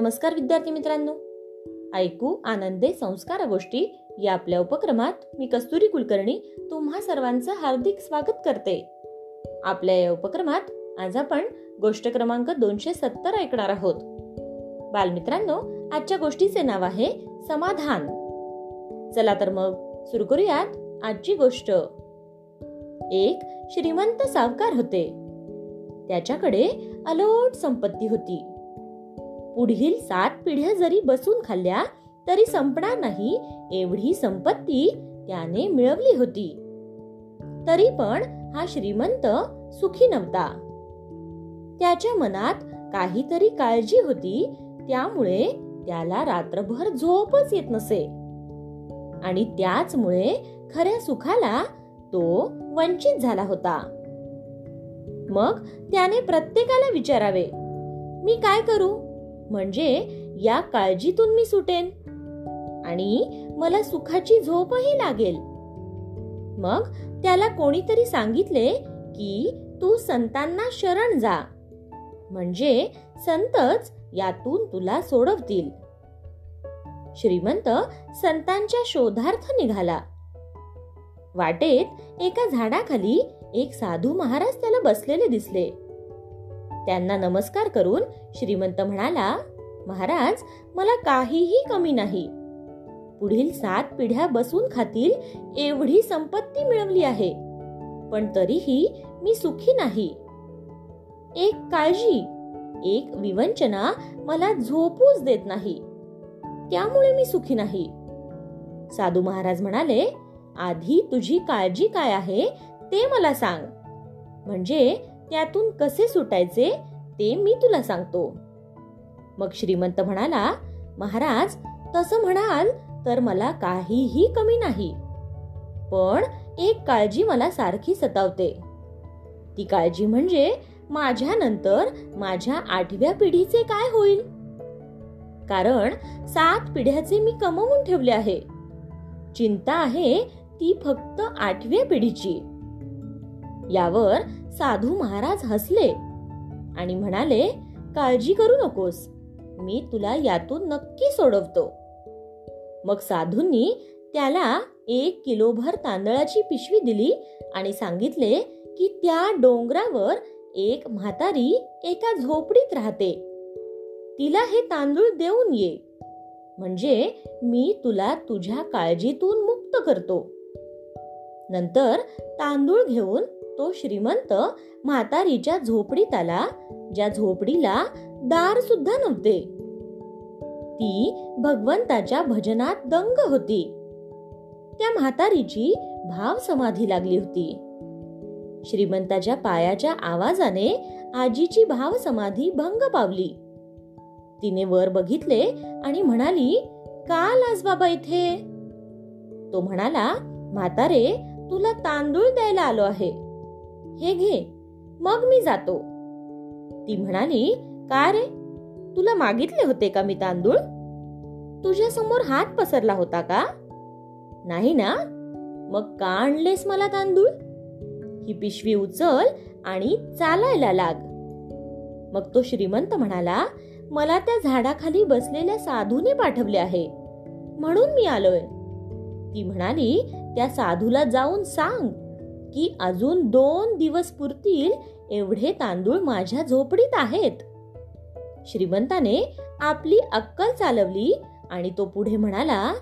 नमस्कार विद्यार्थी मित्रांनो. ऐकू आनंदे संस्कार गोष्टी या आपल्या उपक्रमात मी कस्तुरी कुलकर्णी तुम्हा सर्वांचं हार्दिक स्वागत करते. आपल्या या उपक्रमात आज आपण गोष्ट क्रमांक दोनशे सत्तर ऐकणार आहोत. बालमित्रांनो आजच्या गोष्टीचे नाव आहे समाधान. चला तर मग सुरू करूयात आजची गोष्ट. एक श्रीमंत सावकार होते. त्याच्याकडे अलोट संपत्ती होती. पुढील सात पिढ्या जरी बसून खाल्ल्या तरी संपणार नाही एवढी संपत्ती त्याने मिळवली होती. तरी पण हा श्रीमंत सुखी नव्हता. त्याच्या मनात काहीतरी काळजी होती त्यामुळे त्याला रात्रभर झोपच येत नसे. आणि त्याचमुळे खऱ्या सुखाला तो वंचित झाला होता. मग त्याने प्रत्येकाला विचारावे मी काय करू? म्हणजे या काळजीतून मी सुटेन. आणि मला सुखाची झोपही लागेल. मग त्याला कोणीतरी सांगितले की तू संतांना शरण जा. म्हणजे संतच यातून तुला सोडवतील. श्रीमंत संतांच्या शोधार्थ निघाला. वाटेत एका झाडाखाली एक साधू महाराज त्याला बसलेले दिसले. त्यांना नमस्कार करून श्रीमंत म्हणाला महाराज मला काहीही कमी नाही. पुढील सात पिढ्या बसून खातील एवढी संपत्ती मिळवली आहे. पण तरीही मी सुखी नाही. एक काळजी एक विवंचना मला झोपूच देत नाही. त्यामुळे मी सुखी नाही. साधू महाराज म्हणाले आधी तुझी काळजी काय आहे ते मला सांग. म्हणजे त्यातून कसे सुटायचे ते मी तुला सांगतो. मग श्रीमंत म्हणाला महाराज तसं म्हणाल तर मला काहीही कमी नाही. पण एक काळजी मला सारखी सतावते. ती काळजी म्हणजे माझ्यानंतर माझ्या आठव्या पिढीचे काय होईल? कारण सात पिढ्याचे मी कमवून ठेवले आहे. चिंता आहे ती फक्त आठव्या पिढीची. यावर साधू महाराज हसले आणि म्हणाले काळजी करू नकोस. मी तुला यातून नक्की सोडवतो. मग साधूंनी त्याला एक किलोभर तांदळाची पिशवी दिली आणि सांगितले की त्या डोंगरावर एक म्हातारी एका झोपडीत राहते. तिला हे तांदूळ देऊन ये. म्हणजे मी तुला तुझ्या काळजीतून मुक्त करतो. नंतर तांदूळ घेऊन तो श्रीमंत म्हातारीच्या झोपडीत आला ज्या झोपडीला दार सुद्धा नव्हते. ती भगवंताच्या भजनात दंग होती. त्या म्हातारीची भाव समाधी लागली होती. श्रीमंताच्या पायाच्या आवाजाने आजीची भाव समाधी भंग पावली. तिने वर बघितले आणि म्हणाली का लाज बाबा इथे? तो म्हणाला म्हातारे तुला तांदूळ द्यायला आलो आहे. हे घे मग मी जातो. ती म्हणाली का रे? तुला मागितले होते का मी तांदूळ? तुझ्या समोर हात पसरला होता का? नाही ना. मग का आणलेस मला तांदूळ? ही पिशवी उचल आणि चालायला लाग. मग तो श्रीमंत म्हणाला मला त्या झाडाखाली बसलेल्या साधूने पाठवले आहे. म्हणून मी आलोय. ती म्हणाली त्या साधूला जाऊन सांग की अजून दोन दिवस पुरतील एवढे तांदूळ माझ्या झोपडीत आहेत. श्रीमंताने आपली अक्कल चालवली आणि तो पुढे म्हणाला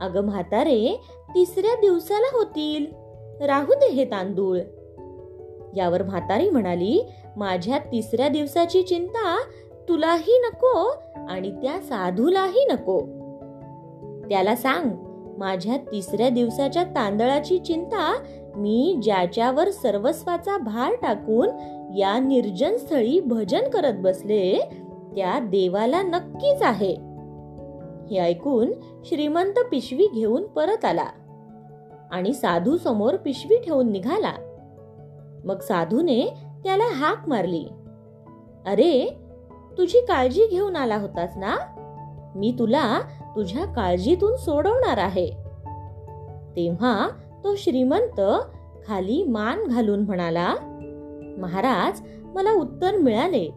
अगं म्हातारे तिसऱ्या दिवसाला होतील. राहू दे हे तांदूळ. यावर म्हातारी म्हणाली माझ्या तिसऱ्या दिवसाची चिंता तुलाही नको आणि त्या साधूलाही नको. त्याला सांग माझ्या तिसऱ्या दिवसाच्या तांदळाची चिंता मी ज्याच्यावर सर्वस्वाचा भार टाकून या निर्जन स्थळी भजन करत बसले त्या देवाला नक्कीच आहे. हे ऐकून श्रीमंत पिशवी घेऊन परत आला आणि साधू समोर पिशवी ठेवून निघाला. मग साधूने त्याला हाक मारली. अरे तुझी काळजी घेऊन आला होतास ना? मी तुला तुझ्या काळजीतून सोडवणार आहे. तेव्हा तो श्रीमंत खाली मान घालून म्हणाला महाराज मला उत्तर मिळाले.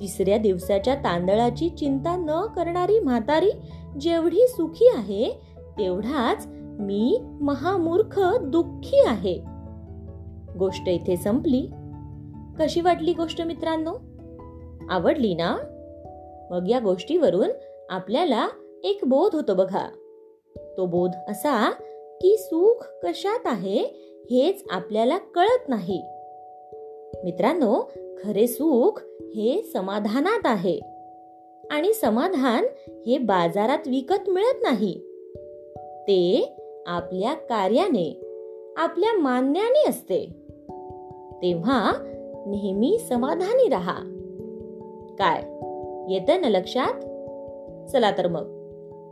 तिसऱ्या दिवसाच्या तांदळाची चिंता न करणारी म्हातारी जेवढी सुखी आहे तेवढाच मी महामूर्ख दुःखी आहे. गोष्ट इथे संपली. कशी वाटली गोष्ट मित्रांनो? आवडली ना? मग या गोष्टीवरून आपल्याला एक बोध होतो बघा. तो बोध असा की सुख कशात आहे हेच आपल्याला कळत नाही. मित्रांनो खरे सुख हे समाधानात आहे. आणि समाधान हे बाजारात विकत मिळत नाही. ते आपल्या कार्याने आपल्या मान्याने असते. तेव्हा नेहमी समाधानी राहा. काय? येतं ना लक्षात? चला तर मग.